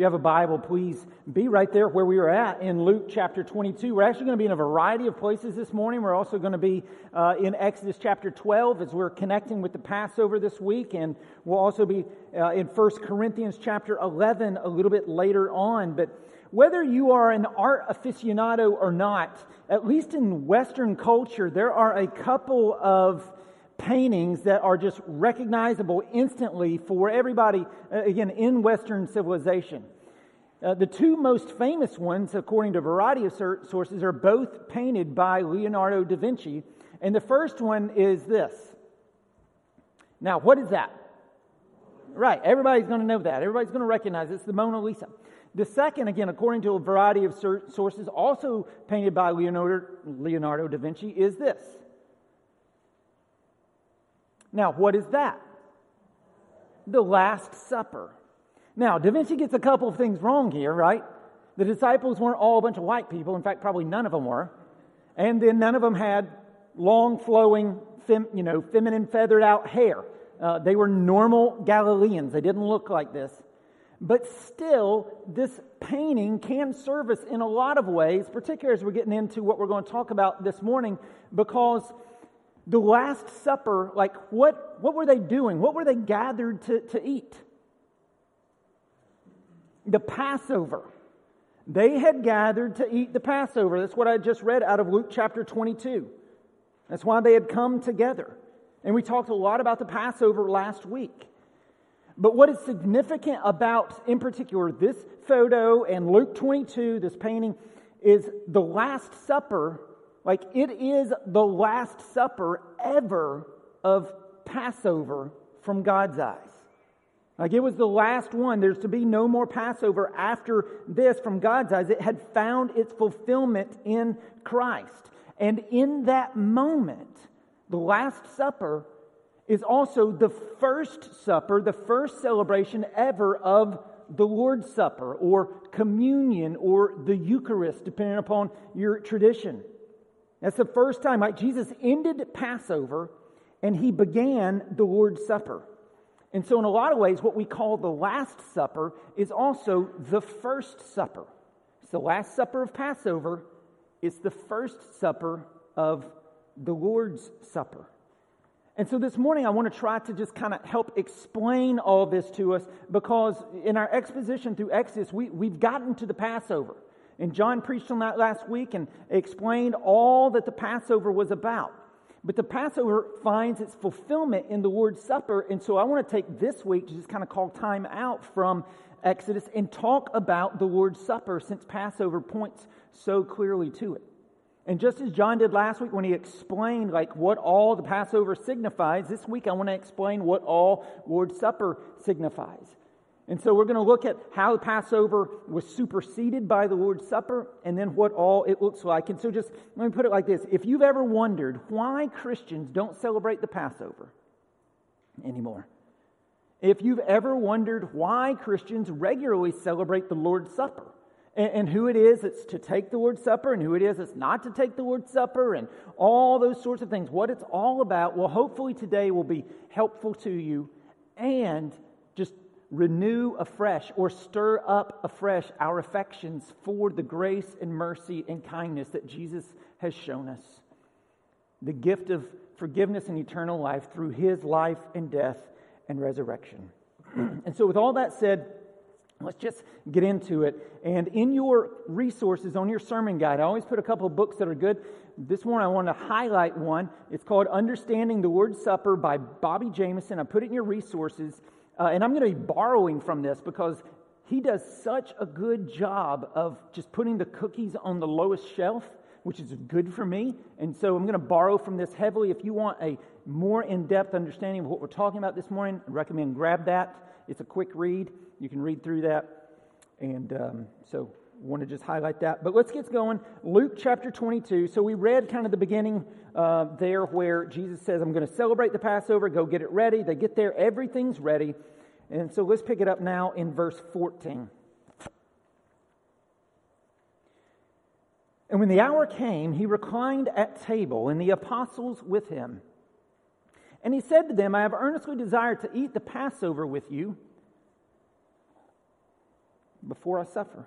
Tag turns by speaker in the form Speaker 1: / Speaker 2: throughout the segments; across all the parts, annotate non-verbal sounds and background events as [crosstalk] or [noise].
Speaker 1: you have a Bible, please be right there where we were at in Luke chapter 22. We're actually going to be in a variety of places this morning. We're also going to be uh, in Exodus chapter 12 as we're connecting with the Passover this week. And we'll also be uh, in 1 Corinthians chapter 11 a little bit later on. But whether you are an art aficionado or not, at least in Western culture, there are a couple of paintings that are just recognizable instantly for everybody, uh, again, in Western civilization. Uh, the two most famous ones, according to a variety of sources, are both painted by Leonardo da Vinci. And the first one is this. Now, what is that? Right, everybody's going to know that. Everybody's going to recognize it. It's the Mona Lisa. The second, again, according to a variety of sources, also painted by Leonardo, Leonardo da Vinci, is this. Now, what is that? The Last Supper. Now, Da Vinci gets a couple of things wrong here, right? The disciples weren't all a bunch of white people. In fact, probably none of them were. And then none of them had long, flowing, fem, you know, feminine, feathered out hair. Uh, they were normal Galileans. They didn't look like this. But still, this painting can serve us in a lot of ways, particularly as we're getting into what we're going to talk about this morning, because the Last Supper, like what, what were they doing? What were they gathered to, to eat? The Passover. They had gathered to eat the Passover. That's what I just read out of Luke chapter 22. That's why they had come together. And we talked a lot about the Passover last week. But what is significant about, in particular, this photo and Luke 22, this painting, is the Last Supper like it is the Last Supper ever of Passover from God's eyes. Like it was the last one. There's to be no more Passover after this from God's eyes. It had found its fulfillment in Christ. And in that moment, the Last Supper is also the first supper, the first celebration ever of the Lord's Supper or communion or the Eucharist, depending upon your tradition. That's the first time? Jesus ended Passover and he began the Lord's Supper. And so, in a lot of ways, what we call the Last Supper is also the First Supper. It's the Last Supper of Passover, it's the First Supper of the Lord's Supper. And so this morning, I want to try to just kind of help explain all this to us because in our exposition through Exodus, we, we've gotten to the Passover. And John preached on that last week and explained all that the Passover was about. But the Passover finds its fulfillment in the Lord's Supper. And so I want to take this week to just kind of call time out from Exodus and talk about the Lord's Supper since Passover points so clearly to it. And just as John did last week when he explained like what all the Passover signifies, this week I want to explain what all Lord's Supper signifies. And so we're going to look at how Passover was superseded by the Lord's Supper and then what all it looks like. And so just let me put it like this. If you've ever wondered why Christians don't celebrate the Passover anymore, if you've ever wondered why Christians regularly celebrate the Lord's Supper, and, and who it is that's to take the Lord's Supper and who it is that's not to take the Lord's Supper and all those sorts of things, what it's all about, well, hopefully today will be helpful to you and just renew afresh or stir up afresh our affections for the grace and mercy and kindness that Jesus has shown us. The gift of forgiveness and eternal life through his life and death and resurrection. [clears throat] and so, with all that said, let's just get into it. And in your resources on your sermon guide, I always put a couple of books that are good. This morning, I want to highlight one. It's called Understanding the Lord's Supper by Bobby Jamieson. I put it in your resources. Uh, and I'm going to be borrowing from this because he does such a good job of just putting the cookies on the lowest shelf, which is good for me. And so I'm going to borrow from this heavily. If you want a more in depth understanding of what we're talking about this morning, I recommend grab that. It's a quick read. You can read through that. And um, so want to just highlight that. But let's get going. Luke chapter 22. So we read kind of the beginning uh, there where Jesus says, I'm going to celebrate the Passover, go get it ready. They get there, everything's ready. And so let's pick it up now in verse 14. And when the hour came, he reclined at table, and the apostles with him. And he said to them, I have earnestly desired to eat the Passover with you before I suffer.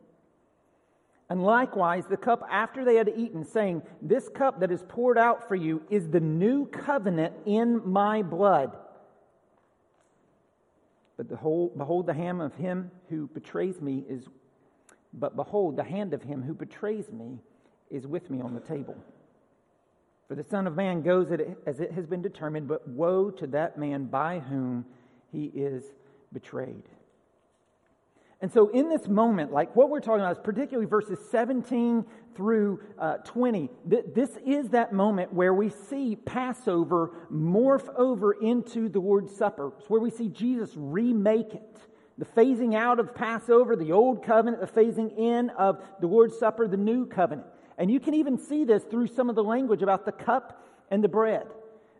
Speaker 1: And likewise, the cup after they had eaten, saying, This cup that is poured out for you is the new covenant in my blood. But behold, behold the hand of him who betrays me is, but behold, the hand of him who betrays me is with me on the table. For the Son of Man goes as it has been determined, but woe to that man by whom he is betrayed. And so, in this moment, like what we're talking about is particularly verses 17 through uh, 20, th- this is that moment where we see Passover morph over into the Lord's Supper. It's where we see Jesus remake it. The phasing out of Passover, the old covenant, the phasing in of the Lord's Supper, the new covenant. And you can even see this through some of the language about the cup and the bread.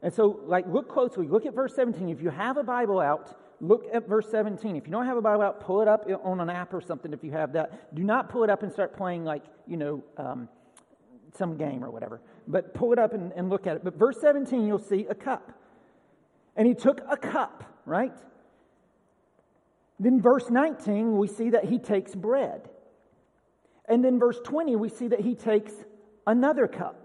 Speaker 1: And so, like, look closely. Look at verse 17. If you have a Bible out, look at verse 17. If you don't have a Bible out, pull it up on an app or something if you have that. Do not pull it up and start playing like, you know, um, some game or whatever. But pull it up and, and look at it. But verse 17, you'll see a cup. And he took a cup, right? Then verse 19, we see that he takes bread. And then verse 20, we see that he takes another cup.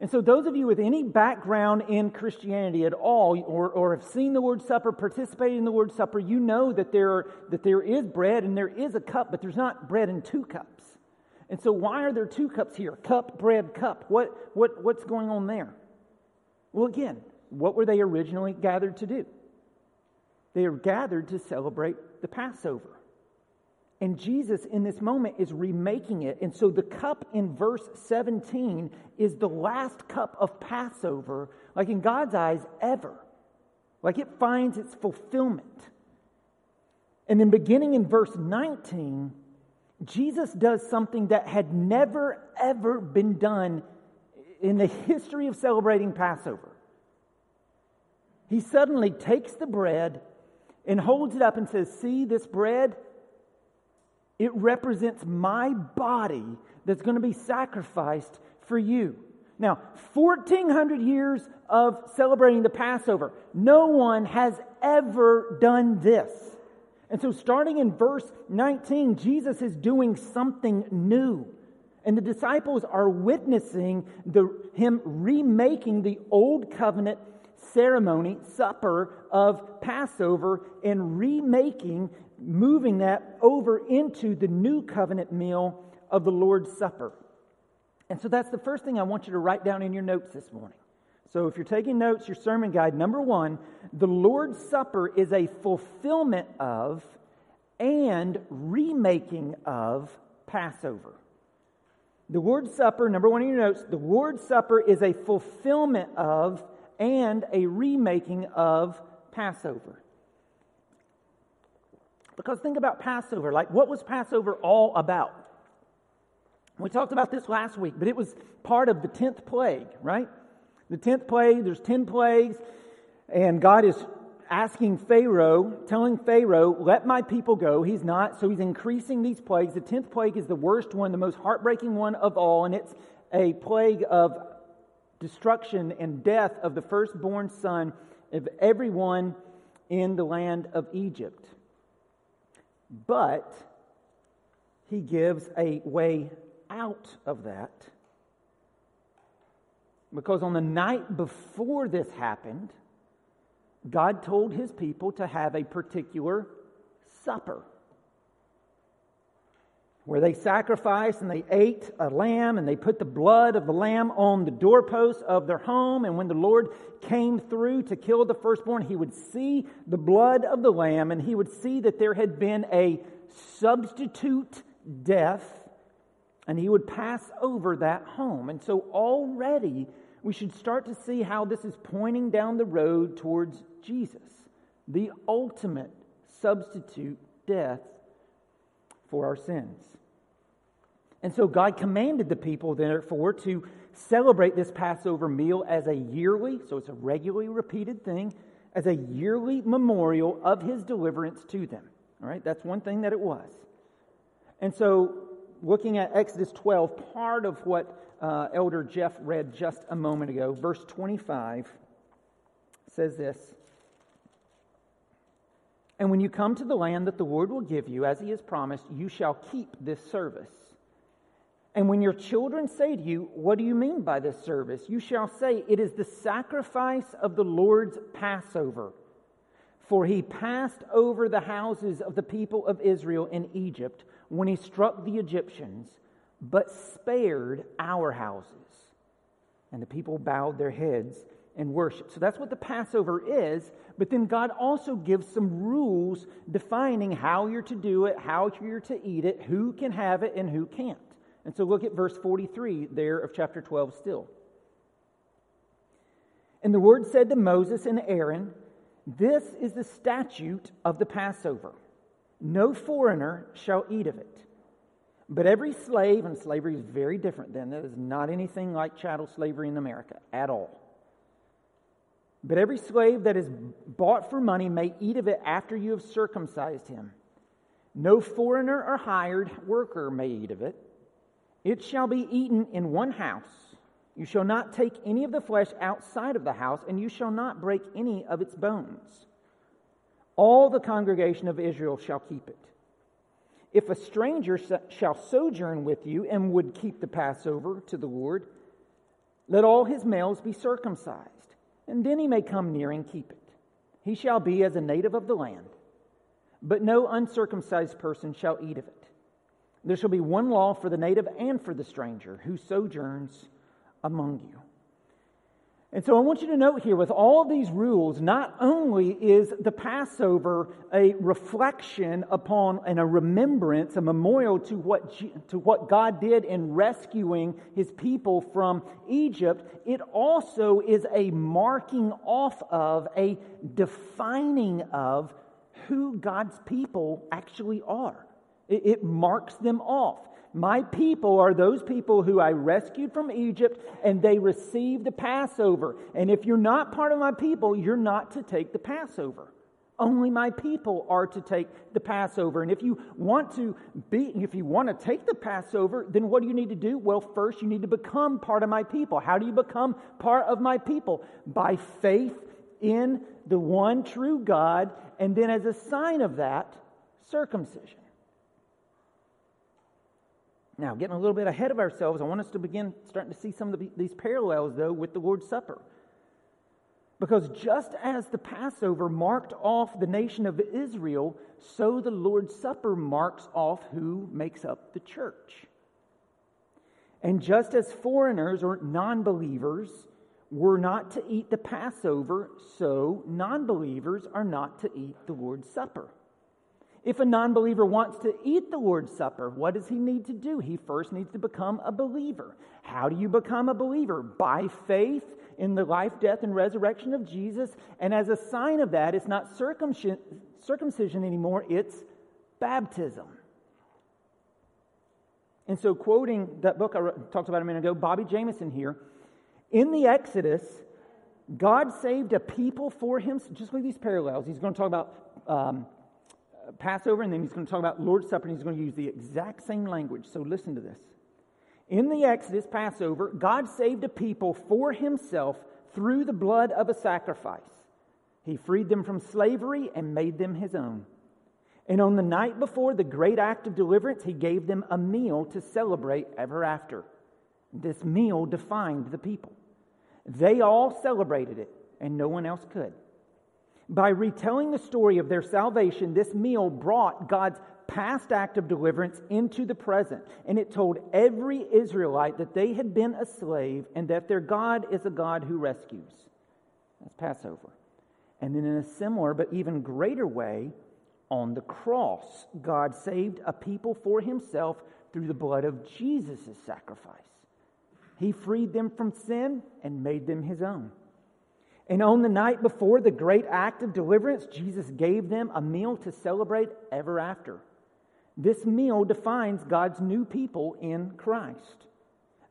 Speaker 1: And so, those of you with any background in Christianity at all, or, or have seen the Lord's Supper, participated in the Lord's Supper, you know that there, that there is bread and there is a cup, but there's not bread in two cups. And so, why are there two cups here? Cup, bread, cup. What, what, what's going on there? Well, again, what were they originally gathered to do? They are gathered to celebrate the Passover. And Jesus, in this moment, is remaking it. And so the cup in verse 17 is the last cup of Passover, like in God's eyes, ever. Like it finds its fulfillment. And then beginning in verse 19, Jesus does something that had never, ever been done in the history of celebrating Passover. He suddenly takes the bread and holds it up and says, See this bread? It represents my body that's going to be sacrificed for you. Now, 1400 years of celebrating the Passover. No one has ever done this. And so, starting in verse 19, Jesus is doing something new. And the disciples are witnessing the, him remaking the old covenant ceremony, supper of Passover, and remaking moving that over into the new covenant meal of the Lord's Supper. And so that's the first thing I want you to write down in your notes this morning. So if you're taking notes, your sermon guide, number one, the Lord's Supper is a fulfillment of and remaking of Passover. The Lord's Supper, number one in your notes, the Lord's Supper is a fulfillment of and a remaking of Passover. Because think about Passover. Like, what was Passover all about? We talked about this last week, but it was part of the 10th plague, right? The 10th plague, there's 10 plagues, and God is asking Pharaoh, telling Pharaoh, let my people go. He's not, so he's increasing these plagues. The 10th plague is the worst one, the most heartbreaking one of all, and it's a plague of destruction and death of the firstborn son of everyone in the land of Egypt. But he gives a way out of that. Because on the night before this happened, God told his people to have a particular supper where they sacrificed and they ate a lamb and they put the blood of the lamb on the doorposts of their home. And when the Lord came through to kill the firstborn, he would see the blood of the lamb and he would see that there had been a substitute death and he would pass over that home. And so already we should start to see how this is pointing down the road towards Jesus, the ultimate substitute death for our sins. And so God commanded the people, therefore, to celebrate this Passover meal as a yearly, so it's a regularly repeated thing, as a yearly memorial of his deliverance to them. All right, that's one thing that it was. And so, looking at Exodus 12, part of what uh, Elder Jeff read just a moment ago, verse 25 says this And when you come to the land that the Lord will give you, as he has promised, you shall keep this service. And when your children say to you, What do you mean by this service? you shall say, It is the sacrifice of the Lord's Passover. For he passed over the houses of the people of Israel in Egypt when he struck the Egyptians, but spared our houses. And the people bowed their heads and worshiped. So that's what the Passover is. But then God also gives some rules defining how you're to do it, how you're to eat it, who can have it, and who can't. And so look at verse 43 there of chapter 12 still. And the Lord said to Moses and Aaron, This is the statute of the Passover. No foreigner shall eat of it. But every slave, and slavery is very different than that is not anything like chattel slavery in America at all. But every slave that is bought for money may eat of it after you have circumcised him. No foreigner or hired worker may eat of it. It shall be eaten in one house. You shall not take any of the flesh outside of the house, and you shall not break any of its bones. All the congregation of Israel shall keep it. If a stranger shall sojourn with you and would keep the Passover to the Lord, let all his males be circumcised, and then he may come near and keep it. He shall be as a native of the land, but no uncircumcised person shall eat of it. There shall be one law for the native and for the stranger who sojourns among you. And so I want you to note here with all these rules, not only is the Passover a reflection upon and a remembrance, a memorial to what, to what God did in rescuing his people from Egypt, it also is a marking off of, a defining of who God's people actually are. It, it marks them off. My people are those people who I rescued from Egypt and they received the Passover. And if you're not part of my people, you're not to take the Passover. Only my people are to take the Passover. And if you want to be, if you want to take the Passover, then what do you need to do? Well, first you need to become part of my people. How do you become part of my people? By faith in the one true God, and then as a sign of that, circumcision. Now, getting a little bit ahead of ourselves, I want us to begin starting to see some of the, these parallels, though, with the Lord's Supper. Because just as the Passover marked off the nation of Israel, so the Lord's Supper marks off who makes up the church. And just as foreigners or non believers were not to eat the Passover, so non believers are not to eat the Lord's Supper. If a non believer wants to eat the Lord's Supper, what does he need to do? He first needs to become a believer. How do you become a believer? By faith in the life, death, and resurrection of Jesus. And as a sign of that, it's not circumcision anymore, it's baptism. And so, quoting that book I talked about a minute ago, Bobby Jamieson here, in the Exodus, God saved a people for him. Just with these parallels, he's going to talk about um, Passover, and then he's going to talk about Lord's Supper, and he's going to use the exact same language. So listen to this. In the Exodus, Passover, God saved a people for himself through the blood of a sacrifice. He freed them from slavery and made them his own. And on the night before the great act of deliverance, he gave them a meal to celebrate ever after. This meal defined the people. They all celebrated it, and no one else could. By retelling the story of their salvation, this meal brought God's past act of deliverance into the present. And it told every Israelite that they had been a slave and that their God is a God who rescues. That's Passover. And then, in a similar but even greater way, on the cross, God saved a people for himself through the blood of Jesus' sacrifice. He freed them from sin and made them his own. And on the night before the great act of deliverance, Jesus gave them a meal to celebrate ever after. This meal defines God's new people in Christ.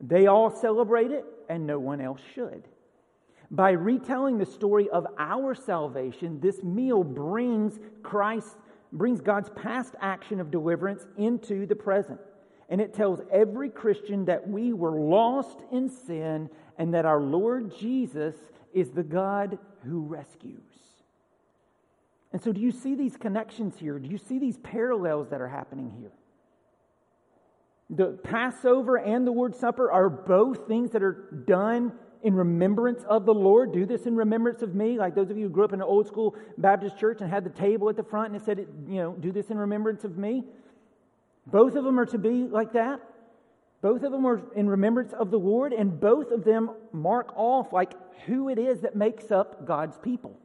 Speaker 1: They all celebrate it, and no one else should. By retelling the story of our salvation, this meal brings Christ, brings God's past action of deliverance into the present. And it tells every Christian that we were lost in sin and that our Lord Jesus is the God who rescues. And so, do you see these connections here? Do you see these parallels that are happening here? The Passover and the Lord's Supper are both things that are done in remembrance of the Lord. Do this in remembrance of me. Like those of you who grew up in an old school Baptist church and had the table at the front and it said, you know, do this in remembrance of me. Both of them are to be like that. Both of them are in remembrance of the Lord, and both of them mark off like who it is that makes up God's people.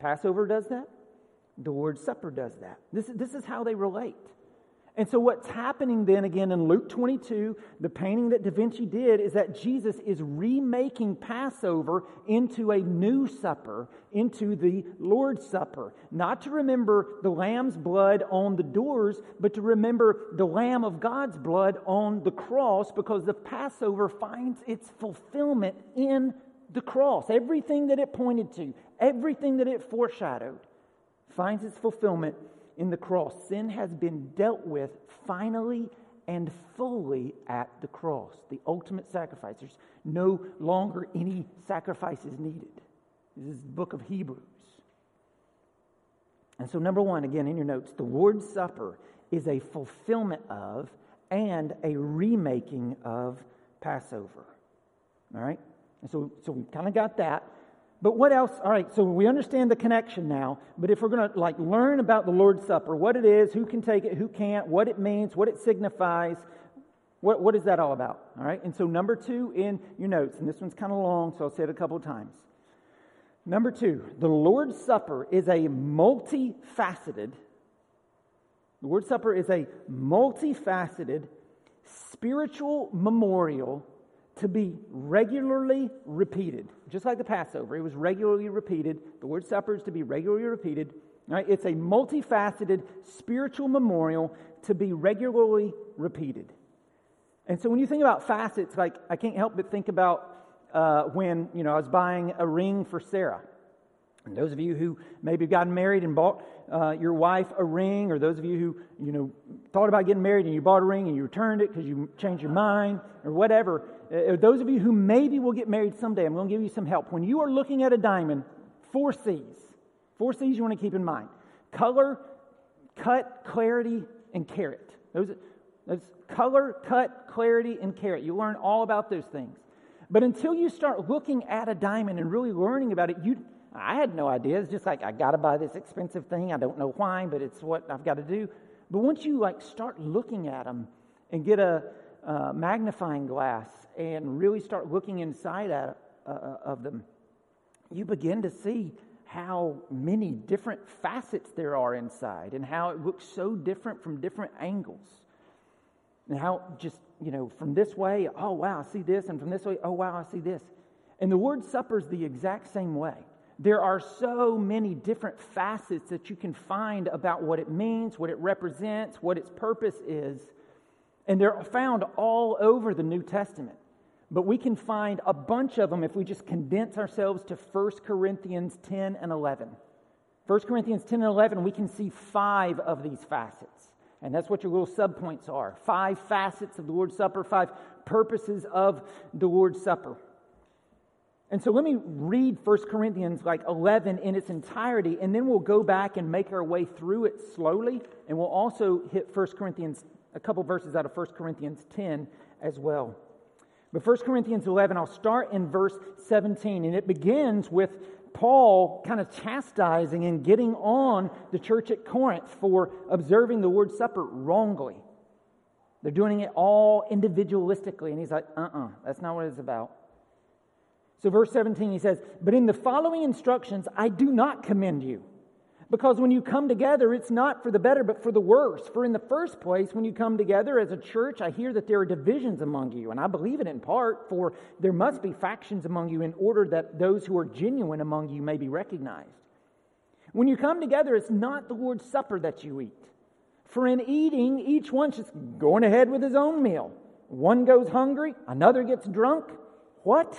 Speaker 1: Passover does that. The Lord's Supper does that. This, this is how they relate. And so, what's happening then again in Luke 22, the painting that Da Vinci did, is that Jesus is remaking Passover into a new supper, into the Lord's Supper. Not to remember the lamb's blood on the doors, but to remember the Lamb of God's blood on the cross, because the Passover finds its fulfillment in the cross. Everything that it pointed to, everything that it foreshadowed, finds its fulfillment in the cross. Sin has been dealt with finally and fully at the cross, the ultimate sacrifice. There's no longer any sacrifices needed. This is the book of Hebrews. And so, number one, again in your notes, the Lord's Supper is a fulfillment of and a remaking of Passover. All right? And so, so we kind of got that. But what else? All right, so we understand the connection now. But if we're going to like learn about the Lord's Supper, what it is, who can take it, who can't, what it means, what it signifies, what, what is that all about? All right, and so number two in your notes, and this one's kind of long, so I'll say it a couple of times. Number two, the Lord's Supper is a multifaceted, the Lord's Supper is a multifaceted spiritual memorial to be regularly repeated. Just like the Passover, it was regularly repeated. The Lord's Supper is to be regularly repeated. Right? It's a multifaceted spiritual memorial to be regularly repeated. And so when you think about facets, like I can't help but think about uh, when you know I was buying a ring for Sarah. And those of you who maybe have gotten married and bought uh, your wife a ring, or those of you who you know thought about getting married and you bought a ring and you returned it because you changed your mind or whatever, uh, those of you who maybe will get married someday, I'm going to give you some help. When you are looking at a diamond, four C's. Four C's you want to keep in mind color, cut, clarity, and carat. Those, those color, cut, clarity, and carat. You learn all about those things. But until you start looking at a diamond and really learning about it, you, I had no idea. It's just like, I got to buy this expensive thing. I don't know why, but it's what I've got to do. But once you like start looking at them and get a, magnifying glass and really start looking inside at, uh, uh, of them, you begin to see how many different facets there are inside and how it looks so different from different angles. And how just, you know, from this way, oh, wow, I see this. And from this way, oh, wow, I see this. And the Lord's Supper is the exact same way. There are so many different facets that you can find about what it means, what it represents, what its purpose is. And they're found all over the New Testament. But we can find a bunch of them if we just condense ourselves to 1 Corinthians 10 and 11. 1 Corinthians 10 and 11, we can see five of these facets. And that's what your little subpoints are five facets of the Lord's Supper, five purposes of the Lord's Supper. And so let me read 1 Corinthians like 11 in its entirety, and then we'll go back and make our way through it slowly. And we'll also hit 1 Corinthians, a couple verses out of 1 Corinthians 10 as well. But 1 Corinthians 11, I'll start in verse 17, and it begins with Paul kind of chastising and getting on the church at Corinth for observing the Lord's Supper wrongly. They're doing it all individualistically, and he's like, uh uh-uh, uh, that's not what it's about. So, verse 17, he says, But in the following instructions, I do not commend you because when you come together, it's not for the better, but for the worse. For in the first place, when you come together as a church, I hear that there are divisions among you. And I believe it in part, for there must be factions among you in order that those who are genuine among you may be recognized. When you come together, it's not the Lord's Supper that you eat. For in eating, each one's just going ahead with his own meal. One goes hungry, another gets drunk. What?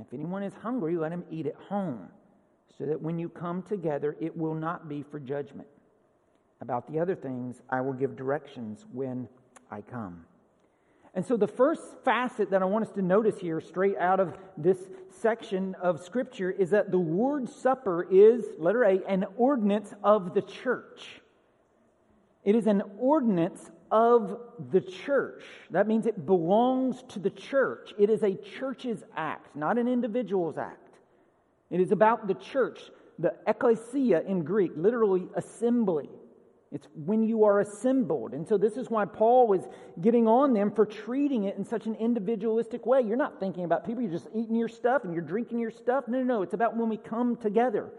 Speaker 1: If anyone is hungry, let him eat at home, so that when you come together, it will not be for judgment. About the other things, I will give directions when I come. And so, the first facet that I want us to notice here, straight out of this section of Scripture, is that the Lord's Supper is, letter A, an ordinance of the church. It is an ordinance of the church. That means it belongs to the church. It is a church's act, not an individual's act. It is about the church, the ecclesia in Greek, literally assembly. It's when you are assembled. And so this is why Paul was getting on them for treating it in such an individualistic way. You're not thinking about people, you're just eating your stuff and you're drinking your stuff. No, no, no. It's about when we come together.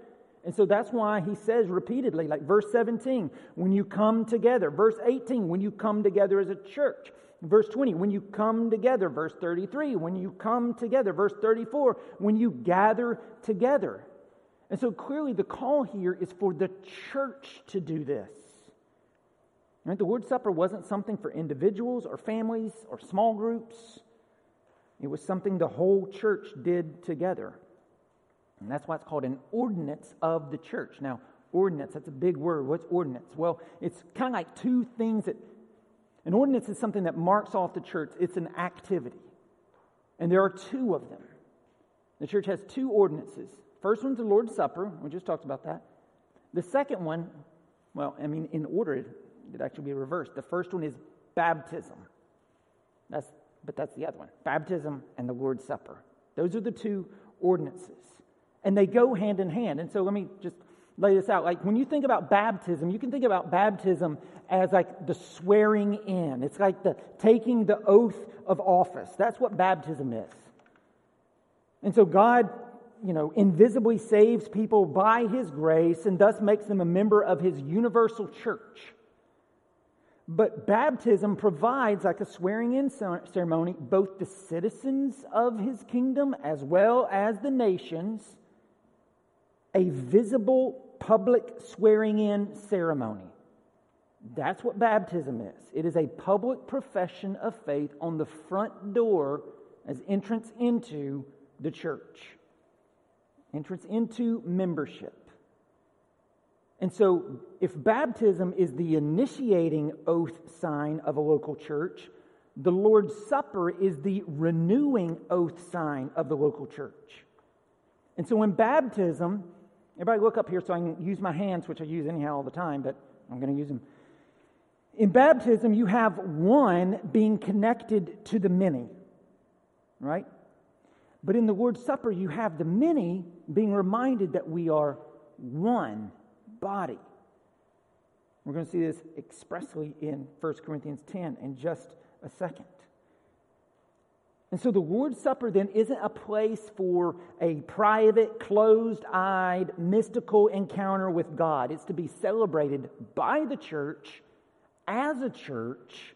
Speaker 1: And so that's why he says repeatedly, like verse 17, when you come together. Verse 18, when you come together as a church. Verse 20, when you come together. Verse 33, when you come together. Verse 34, when you gather together. And so clearly the call here is for the church to do this. Right? The Lord's Supper wasn't something for individuals or families or small groups. It was something the whole church did together. And that's why it's called an ordinance of the church. Now, ordinance, that's a big word. What's ordinance? Well, it's kind of like two things that an ordinance is something that marks off the church, it's an activity. And there are two of them. The church has two ordinances. First one's the Lord's Supper. We just talked about that. The second one, well, I mean, in order, it'd actually be reversed. The first one is baptism. That's, but that's the other one baptism and the Lord's Supper. Those are the two ordinances and they go hand in hand. And so let me just lay this out. Like when you think about baptism, you can think about baptism as like the swearing in. It's like the taking the oath of office. That's what baptism is. And so God, you know, invisibly saves people by his grace and thus makes them a member of his universal church. But baptism provides, like a swearing in ceremony, both the citizens of his kingdom as well as the nations a visible public swearing in ceremony. That's what baptism is. It is a public profession of faith on the front door as entrance into the church, entrance into membership. And so, if baptism is the initiating oath sign of a local church, the Lord's Supper is the renewing oath sign of the local church. And so, in baptism, Everybody look up here so I can use my hands, which I use anyhow all the time, but I'm going to use them. In baptism, you have one being connected to the many, right? But in the Lord's Supper, you have the many being reminded that we are one body. We're going to see this expressly in 1 Corinthians 10 in just a second. And so the Lord's Supper then isn't a place for a private, closed eyed, mystical encounter with God. It's to be celebrated by the church, as a church,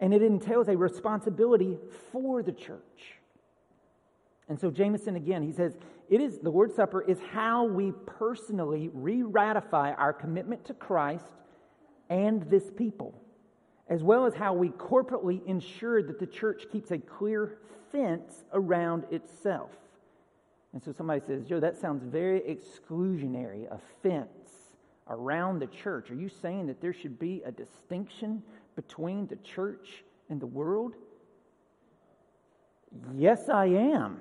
Speaker 1: and it entails a responsibility for the church. And so Jamieson again, he says, it is the Lord's Supper is how we personally re-ratify our commitment to Christ and this people, as well as how we corporately ensure that the church keeps a clear fence around itself. And so somebody says, Joe, that sounds very exclusionary, a fence around the church. Are you saying that there should be a distinction between the church and the world? Yes, I am.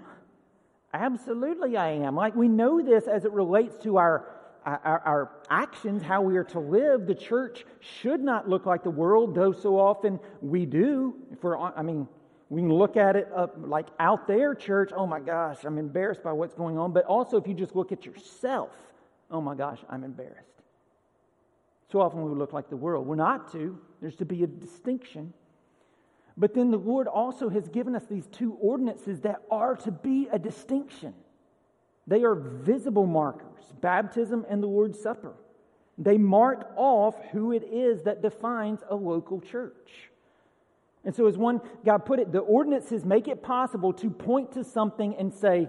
Speaker 1: Absolutely, I am. Like we know this as it relates to our, our, our, actions, how we are to live. The church should not look like the world, though so often we do. If we're, I mean, we can look at it up, like out there, church. Oh my gosh, I'm embarrassed by what's going on. But also, if you just look at yourself, oh my gosh, I'm embarrassed. So often we look like the world. We're not to. There's to be a distinction. But then the Lord also has given us these two ordinances that are to be a distinction. They are visible markers baptism and the Lord's Supper. They mark off who it is that defines a local church. And so, as one guy put it, the ordinances make it possible to point to something and say,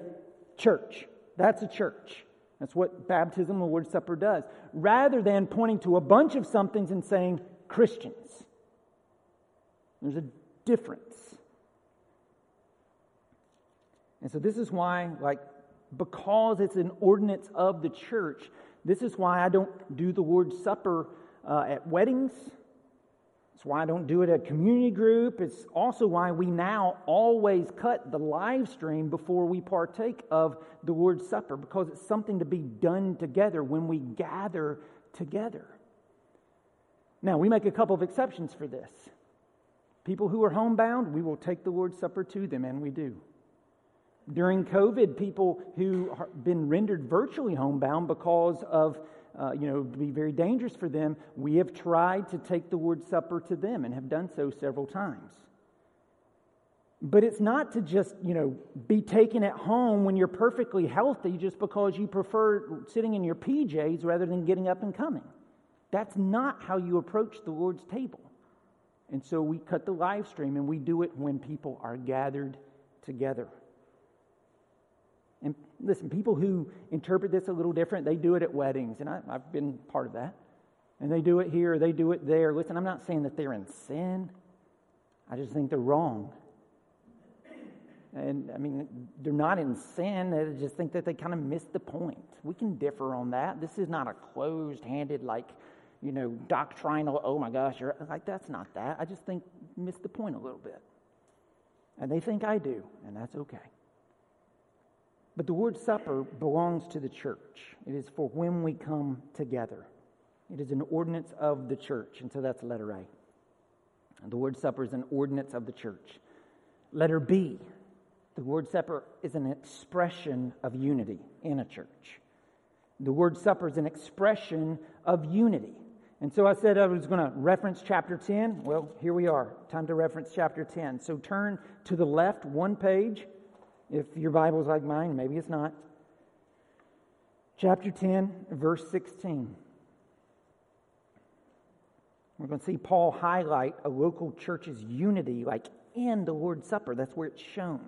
Speaker 1: church. That's a church. That's what baptism and the Lord's Supper does. Rather than pointing to a bunch of somethings and saying, Christians. There's a difference. And so this is why, like, because it's an ordinance of the church, this is why I don't do the Lord's Supper uh, at weddings. It's why I don't do it at community group. It's also why we now always cut the live stream before we partake of the Lord's Supper, because it's something to be done together when we gather together. Now, we make a couple of exceptions for this. People who are homebound, we will take the Lord's Supper to them, and we do. During COVID, people who have been rendered virtually homebound because of, uh, you know, be very dangerous for them, we have tried to take the Lord's Supper to them and have done so several times. But it's not to just, you know, be taken at home when you're perfectly healthy just because you prefer sitting in your PJs rather than getting up and coming. That's not how you approach the Lord's table. And so we cut the live stream and we do it when people are gathered together. And listen, people who interpret this a little different, they do it at weddings, and I, have been part of that. And they do it here, they do it there. Listen, I'm not saying that they're in sin, I just think they're wrong. And I mean, they're not in sin. I just think that they kind of missed the point. We can differ on that. This is not a closed handed, like, you know, doctrinal, oh my gosh, you're like, that's not that. I just think missed the point a little bit. And they think I do, and that's okay. But the Lord's Supper belongs to the church. It is for when we come together. It is an ordinance of the church. And so that's letter A. The Lord's Supper is an ordinance of the church. Letter B, the Lord's Supper is an expression of unity in a church. The Lord's Supper is an expression of unity. And so I said I was going to reference chapter 10. Well, here we are. Time to reference chapter 10. So turn to the left one page. If your Bible's like mine, maybe it's not. Chapter 10, verse 16. We're going to see Paul highlight a local church's unity, like in the Lord's Supper. That's where it's shown.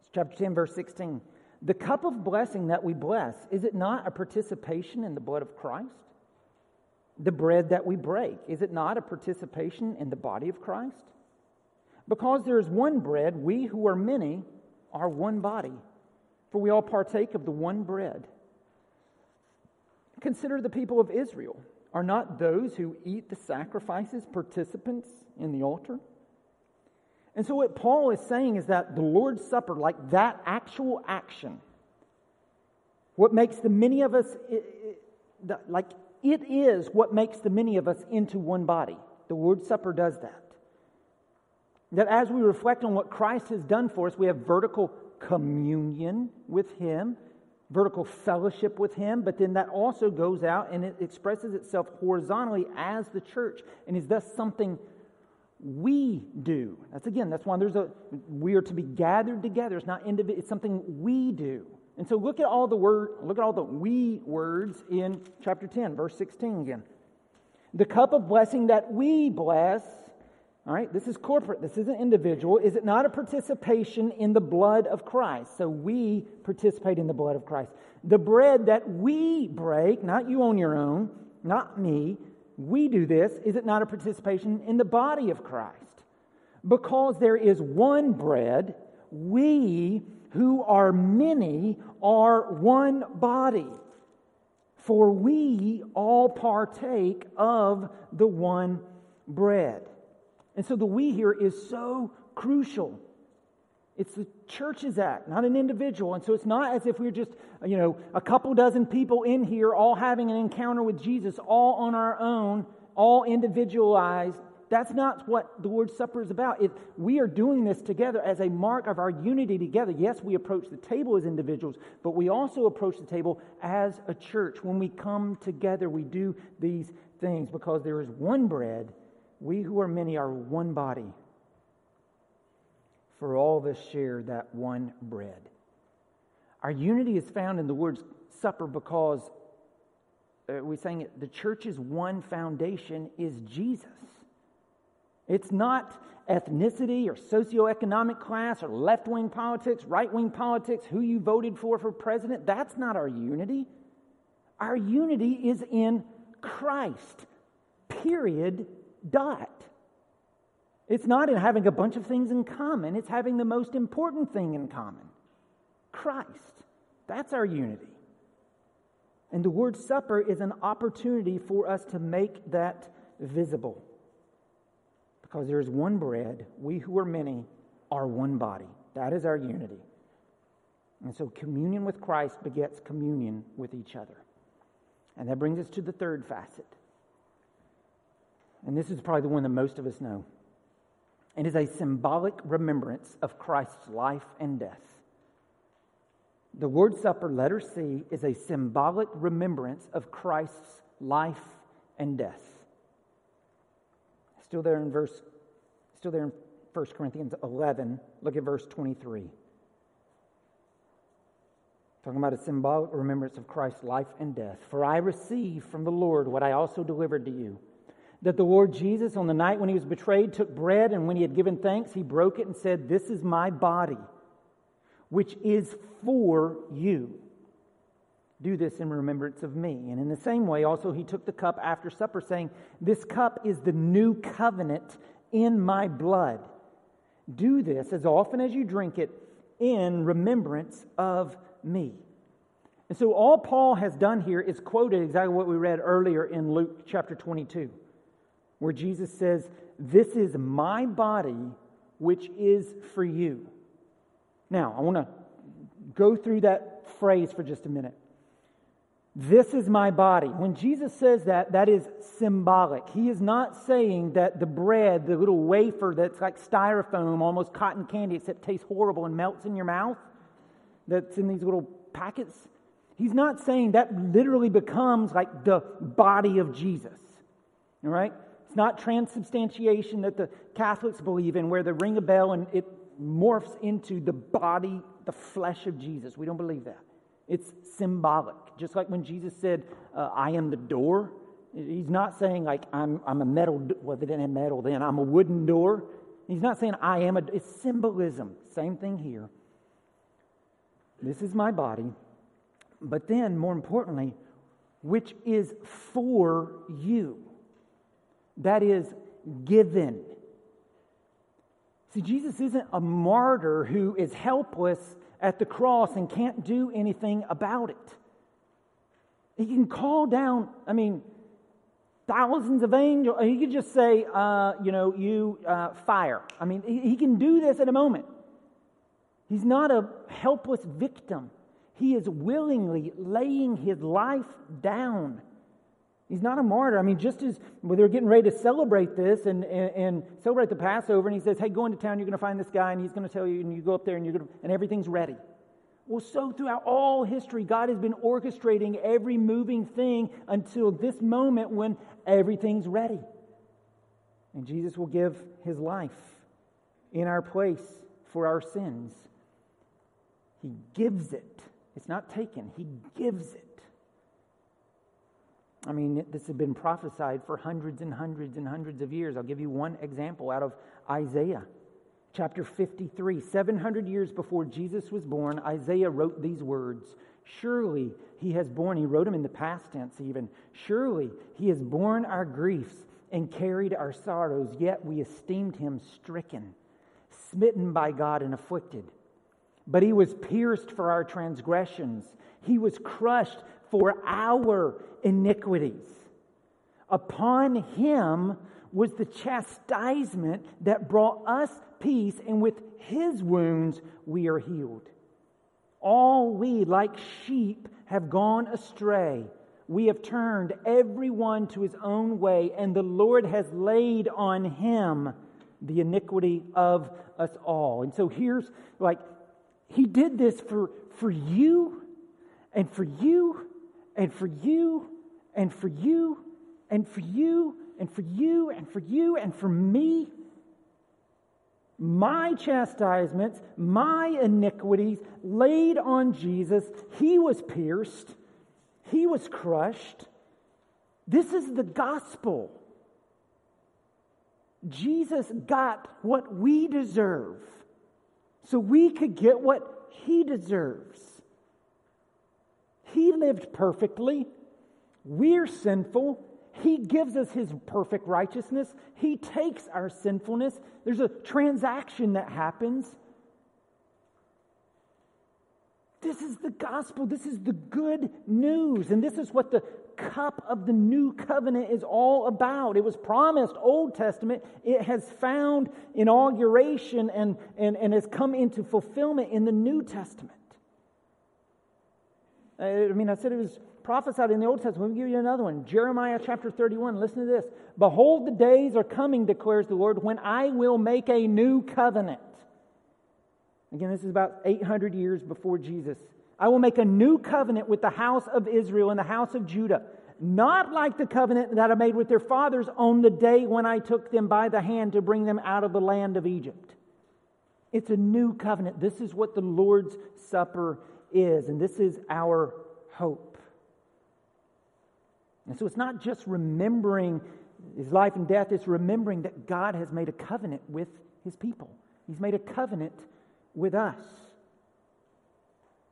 Speaker 1: It's chapter 10, verse 16. The cup of blessing that we bless, is it not a participation in the blood of Christ? the bread that we break? Is it not a participation in the body of Christ? Because there is one bread, we who are many are one body, for we all partake of the one bread. Consider the people of Israel. Are not those who eat the sacrifices participants in the altar? And so, what Paul is saying is that the Lord's Supper, like that actual action, what makes the many of us, like it is what makes the many of us into one body. The Lord's Supper does that. That as we reflect on what Christ has done for us, we have vertical communion with Him, vertical fellowship with Him, but then that also goes out and it expresses itself horizontally as the church and is thus something we do. That's again, that's why there's a, we are to be gathered together. It's not individual, it's something we do. And so look at all the word, look at all the we words in chapter 10, verse 16 again. The cup of blessing that we bless, All right, this is corporate. This isn't individual. Is it not a participation in the blood of Christ? So we participate in the blood of Christ. The bread that we break, not you on your own, not me, we do this. Is it not a participation in the body of Christ? Because there is one bread, we who are many are one body. For we all partake of the one bread. And so the we here is so crucial. It's the church's act, not an individual. And so it's not as if we're just, you know, a couple dozen people in here all having an encounter with Jesus all on our own, all individualized. That's not what the Lord's Supper is about. We are doing this together as a mark of our unity together. Yes, we approach the table as individuals, but we also approach the table as a church. When we come together, we do these things because there is one bread. We who are many are one body. For all of us share that one bread. Our unity is found in the Lord's Supper because uh, we saying it, the church's one foundation is Jesus. It's not ethnicity or socioeconomic class or left wing politics, right wing politics, who you voted for for president. That's not our unity. Our unity is in Christ. Period. Dot. It's not in having a bunch of things in common, it's having the most important thing in common Christ. That's our unity. And the Lord's Supper is an opportunity for us to make that visible because there is one bread. We who are many are one body. That is our unity. And so communion with Christ begets communion with each other. And that brings us to the third facet. And this is probably the one that most of us know. It is a symbolic remembrance of Christ's life and death. The Lord's Supper, letter C, is a symbolic remembrance of Christ's life and death. Still there in verse, still there in 1 Corinthians 11. Look at verse 23. Talking about a symbolic remembrance of Christ's life and death. For I received from the Lord what I also delivered to you that the Lord Jesus, on the night when he was betrayed, took bread, and when he had given thanks, he broke it and said, This is my body, which is for you. Do this in remembrance of me. And in the same way, also, he took the cup after supper, saying, This cup is the new covenant in my blood. Do this as often as you drink it in remembrance of me. And so, all Paul has done here is quoted exactly what we read earlier in Luke chapter 22, where Jesus says, This is my body, which is for you. Now, I want to go through that phrase for just a minute. This is my body. When Jesus says that, that is symbolic. He is not saying that the bread, the little wafer that's like styrofoam, almost cotton candy, except tastes horrible and melts in your mouth, that's in these little packets. He's not saying that literally becomes like the body of Jesus. All right? It's not transubstantiation that the Catholics believe in, where they ring a bell and it morphs into the body, the flesh of Jesus. We don't believe that. It's symbolic. Just like when Jesus said, uh, I am the door, he's not saying, like, I'm, I'm a metal, well, they didn't have metal then, I'm a wooden door. He's not saying, I am a, it's symbolism. Same thing here. This is my body. But then, more importantly, which is for you. That is given. See, Jesus isn't a martyr who is helpless at the cross and can't do anything about it. He can call down, I mean, thousands of angels. He could just say, uh, you know, you uh, fire. I mean, he, he can do this at a moment. He's not a helpless victim. He is willingly laying his life down He's not a martyr. I mean, just as well, they're getting ready to celebrate this and, and, and, celebrate the Passover, and he says, Hey, go into town, you're going to find this guy, and he's going to tell you, and you go up there, and, you're going to, and everything's ready. Well, so throughout all history, God has been orchestrating every moving thing until this moment when everything's ready. And Jesus will give his life in our place for our sins. He gives it, it's not taken, he gives it. I mean, this had been prophesied for hundreds and hundreds and hundreds of years. I'll give you one example out of Isaiah chapter 53. 700 years before Jesus was born, Isaiah wrote these words Surely he has borne, he wrote them in the past tense even. Surely he has borne our griefs and carried our sorrows, yet we esteemed him stricken, smitten by God, and afflicted. But he was pierced for our transgressions, he was crushed for our iniquities. Upon him was the chastisement that brought us peace, and with his wounds we are healed. All we, like sheep, have gone astray. We have turned everyone to his own way, and the Lord has laid on him the iniquity of us all. And so here's like, he did this for, for you, and for you, and for you, and for you, and for you, and for you, and for you, and for me. My chastisements, my iniquities laid on Jesus. He was pierced, he was crushed. This is the gospel. Jesus got what we deserve so we could get what he deserves. He lived perfectly. We're sinful. He gives us His perfect righteousness. He takes our sinfulness. There's a transaction that happens. This is the gospel. This is the good news. And this is what the cup of the new covenant is all about. It was promised Old Testament. It has found inauguration and, and, and has come into fulfillment in the New Testament. Uh, I mean, I said it was prophesied in the Old Testament. Let me give you another one. Jeremiah chapter 31. Listen to this. Behold, the days are coming, declares the Lord, when I will make a new covenant. Again, this is about 800 years before Jesus. I will make a new covenant with the house of Israel and the house of Judah, not like the covenant that I made with their fathers on the day when I took them by the hand to bring them out of the land of Egypt. It's a new covenant. This is what the Lord's Supper is, and this is our hope. And so it's not just remembering his life and death, it's remembering that God has made a covenant with his people. He's made a covenant with us.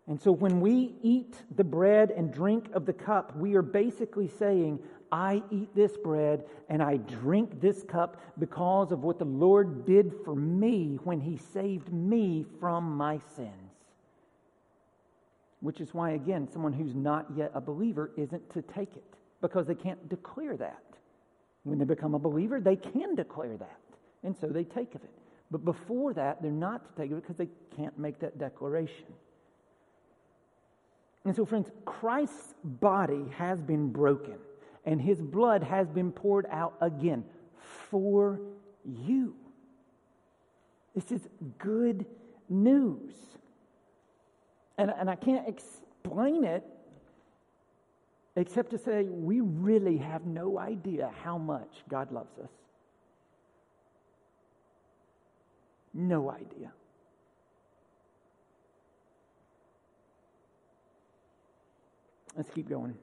Speaker 1: And so when we eat the bread and drink of the cup, we are basically saying, I eat this bread and I drink this cup because of what the Lord did for me when he saved me from my sins. Which is why, again, someone who's not yet a believer isn't to take it because they can't declare that. When they become a believer, they can declare that. And so they take of it. But before that, they're not to take of it because they can't make that declaration. And so, friends, Christ's body has been broken and his blood has been poured out again for you. This is good news. And, and I can't explain it except to say we really have no idea how much God loves us. No idea. Let's keep going.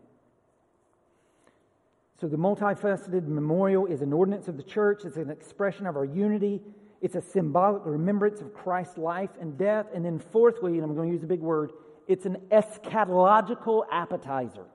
Speaker 1: So, the multifaceted memorial is an ordinance of the church, it's an expression of our unity, it's a symbolic remembrance of Christ's life and death. And then, fourthly, and I'm going to use a big word, it's an eschatological appetizer.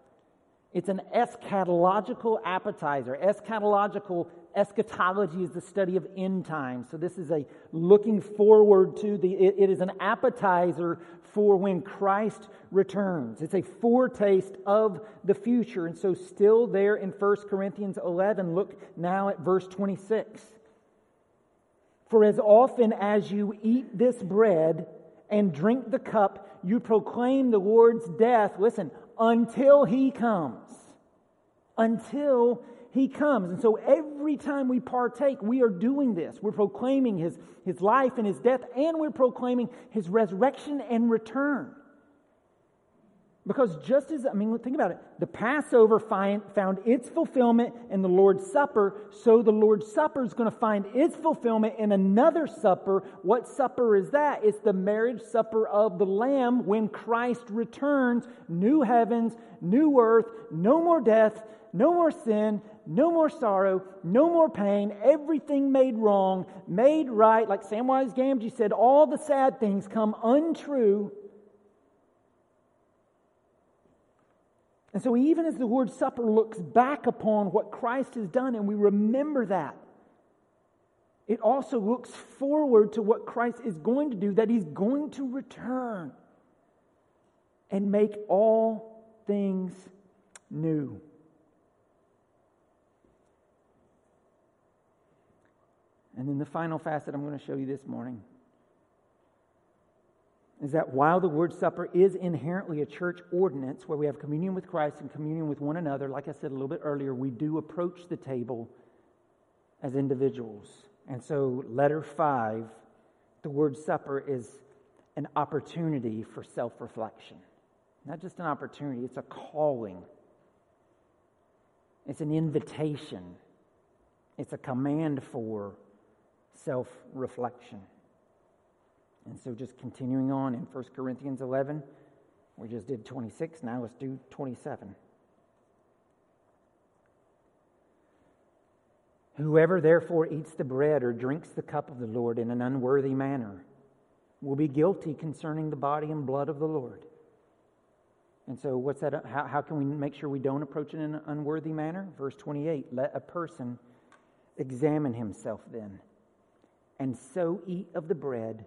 Speaker 1: It's an eschatological appetizer. Eschatological eschatology is the study of end times. So this is a looking forward to the it, it is an appetizer for when Christ returns. It's a foretaste of the future. And so still there in 1 Corinthians 11, look now at verse 26. For as often as you eat this bread and drink the cup, you proclaim the Lord's death, listen, until he comes. Until he comes. And so every time we partake, we are doing this. We're proclaiming his, his life and his death, and we're proclaiming his resurrection and return. Because just as, I mean, think about it, the Passover find, found its fulfillment in the Lord's Supper, so the Lord's Supper is going to find its fulfillment in another supper. What supper is that? It's the marriage supper of the Lamb when Christ returns, new heavens, new earth, no more death, no more sin, no more sorrow, no more pain, everything made wrong, made right. Like Samwise Gamgee said, all the sad things come untrue And so, even as the Lord's Supper looks back upon what Christ has done, and we remember that, it also looks forward to what Christ is going to do, that he's going to return and make all things new. And then the final facet I'm going to show you this morning is that while the Lord's Supper is inherently a church ordinance where we have communion with Christ and communion with one another, like I said a little bit earlier, we do approach the table as individuals. And so, letter five, the Lord's Supper is an opportunity for self reflection. Not just an opportunity, it's a calling, it's an invitation, it's a command for self reflection. And so, just continuing on in 1 Corinthians 11, we just did 26, now let's do 27. Whoever therefore eats the bread or drinks the cup of the Lord in an unworthy manner will be guilty concerning the body and blood of the Lord. And so, what's that? How, how can we make sure we don't approach it in an unworthy manner? Verse 28 Let a person examine himself then, and so eat of the bread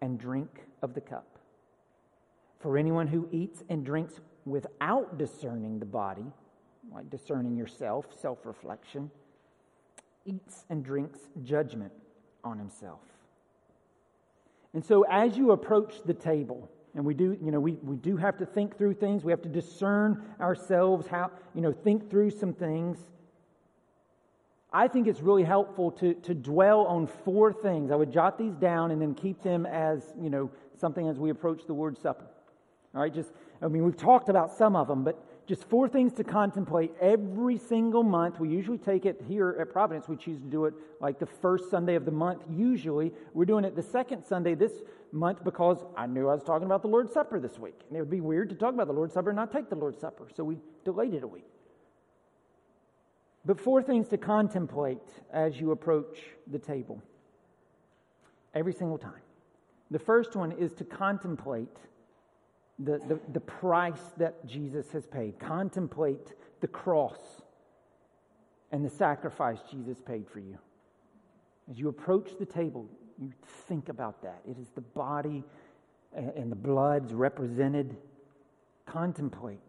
Speaker 1: and drink of the cup. For anyone who eats and drinks without discerning the body, like discerning yourself, self reflection, eats and drinks judgment on himself. And so, as you approach the table, and we do, you know, we, we do have to think through things. We have to discern ourselves, how, you know, think through some things. I think it's really helpful to, to dwell on four things. I would jot these down and then keep them as, you know, something as we approach the Lord's Supper. All right, just, I mean, we've talked about some of them, but just four things to contemplate every single month. We usually take it here at Providence. We choose to do it like the first Sunday of the month. Usually, we're doing it the second Sunday this month because I knew I was talking about the Lord's Supper this week. And it would be weird to talk about the Lord's Supper and not take the Lord's Supper. So we delayed it a week. But four things to contemplate as you approach the table every single time. The first one is to contemplate the, the, the, price that Jesus has paid, contemplate the cross and the sacrifice Jesus paid for you. As you approach the table, you think about that. It is the body and the blood's represented. Contemplate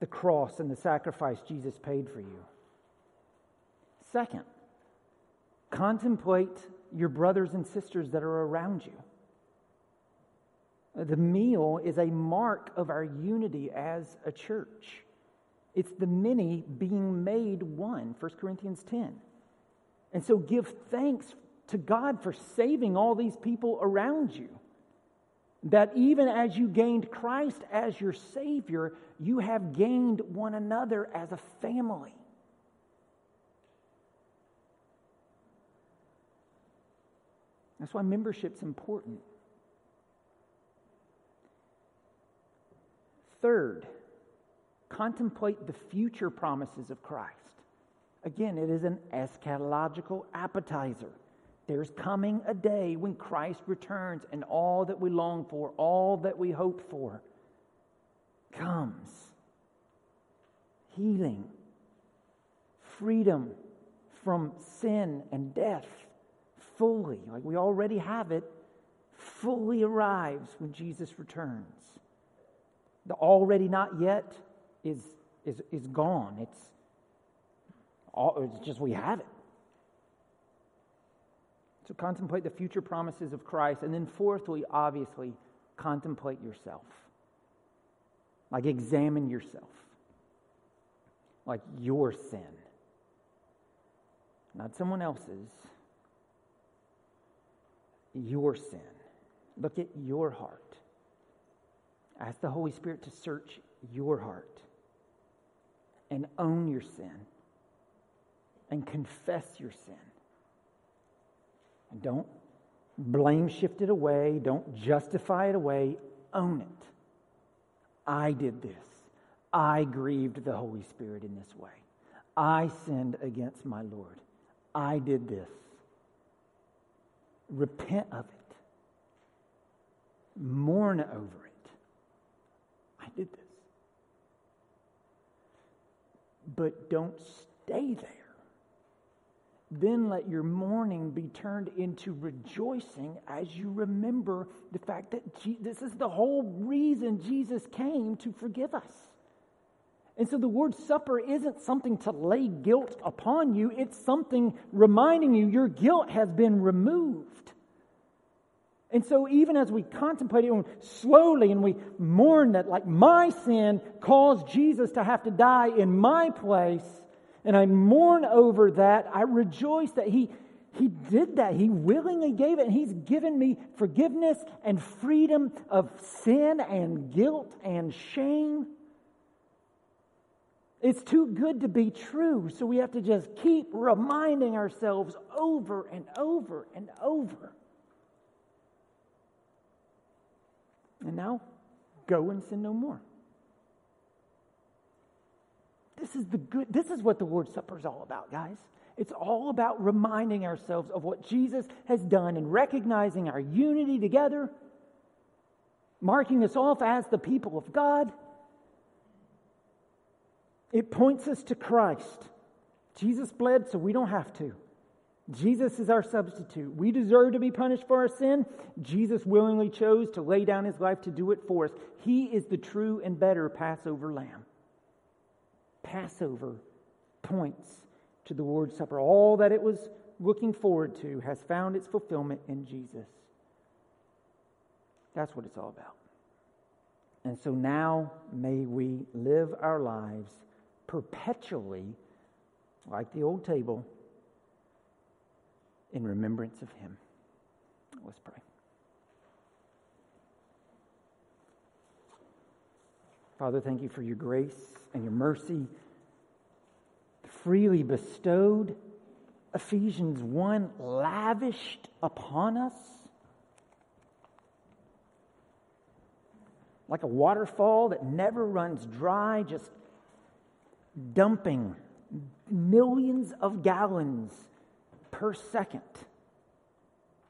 Speaker 1: the cross and the sacrifice Jesus paid for you. Second, contemplate your brothers and sisters that are around you. The meal is a mark of our unity as a church. It's the many being made one, 1 Corinthians 10. And so give thanks to God for saving all these people around you that even as you gained Christ as your Savior, you have gained one another as a family. That's why membership's important. Third, contemplate the future promises of Christ. Again, it is an eschatological appetizer. There's coming a day when Christ returns and all that we long for, all that we hope for, comes. Healing, freedom from sin and death, fully, like we already have it, fully arrives when Jesus returns. The already not yet is, is, is gone. It's, all, it's just we have it. So contemplate the future promises of Christ. And then, fourthly, obviously, contemplate yourself. Like, examine yourself. Like your sin, not someone else's. Your sin. Look at your heart. Ask the Holy Spirit to search your heart and own your sin and confess your sin. And don't blame shift it away, don't justify it away, own it. I did this. I grieved the Holy Spirit in this way. I sinned against my Lord. I did this. Repent of it. Mourn over it. I did this. But don't stay there then let your mourning be turned into rejoicing as you remember the fact that this is the whole reason Jesus came to forgive us. And so the Lord's Supper isn't something to lay guilt upon you, it's something reminding you your guilt has been removed. And so, even as we contemplate it slowly and we mourn that, like, my sin caused Jesus to have to die in my place, and I mourn over that. I rejoice that He, he did that. He willingly gave it, and He's given me forgiveness and freedom of sin and guilt and shame. It's too good to be true, so we have to just keep reminding ourselves over and over and over. And now, go and sin no more. This is the good, this is what the Lord's Supper is all about, guys. It's all about reminding ourselves of what Jesus has done and recognizing our unity together, marking us off as the people of God. It points us to Christ. Jesus bled so we don't have to. Jesus is our substitute. We deserve to be punished for our sin. Jesus willingly chose to lay down his life to do it for us. He is the true and better Passover lamb. Passover points to the Lord's Supper. All that it was looking forward to has found its fulfillment in Jesus. That's what it's all about. And so now may we live our lives perpetually, like the old table, in remembrance of Him. Let's pray. Father, thank you for your grace and your mercy freely bestowed. Ephesians 1 lavished upon us. Like a waterfall that never runs dry, just dumping millions of gallons per second.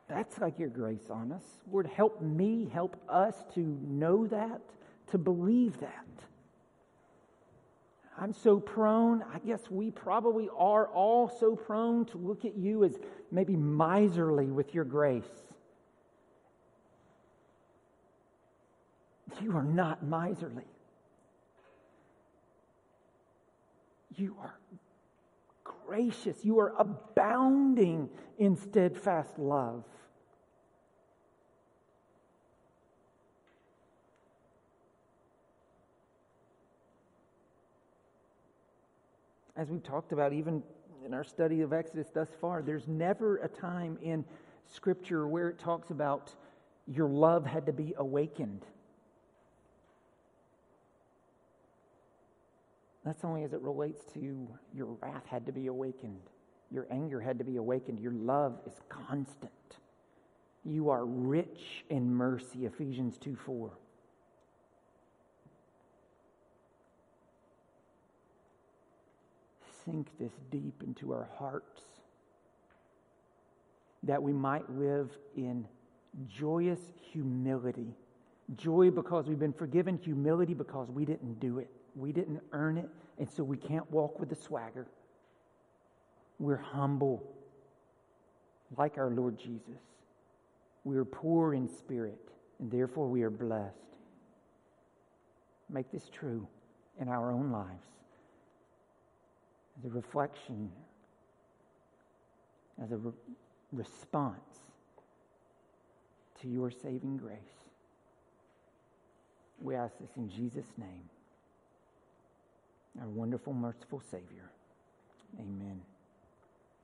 Speaker 1: That's like your grace on us. Lord, help me, help us to know that, to believe that. I'm so prone, I guess we probably are all so prone to look at you as maybe miserly with your grace. You are not miserly. You are gracious. You are abounding in steadfast love. As we've talked about, even in our study of Exodus thus far, there's never a time in Scripture where it talks about your love had to be awakened. That's only as it relates to your wrath had to be awakened. Your anger had to be awakened. Your love is constant. You are rich in mercy, Ephesians 2 4. Sink this deep into our hearts that we might live in joyous humility. Joy because we've been forgiven, humility because we didn't do it. We didn't earn it, and so we can't walk with the swagger. We're humble, like our Lord Jesus. We are poor in spirit, and therefore we are blessed. Make this true in our own lives as a reflection, as a re- response to your saving grace. We ask this in Jesus' name, our wonderful, merciful Savior. Amen.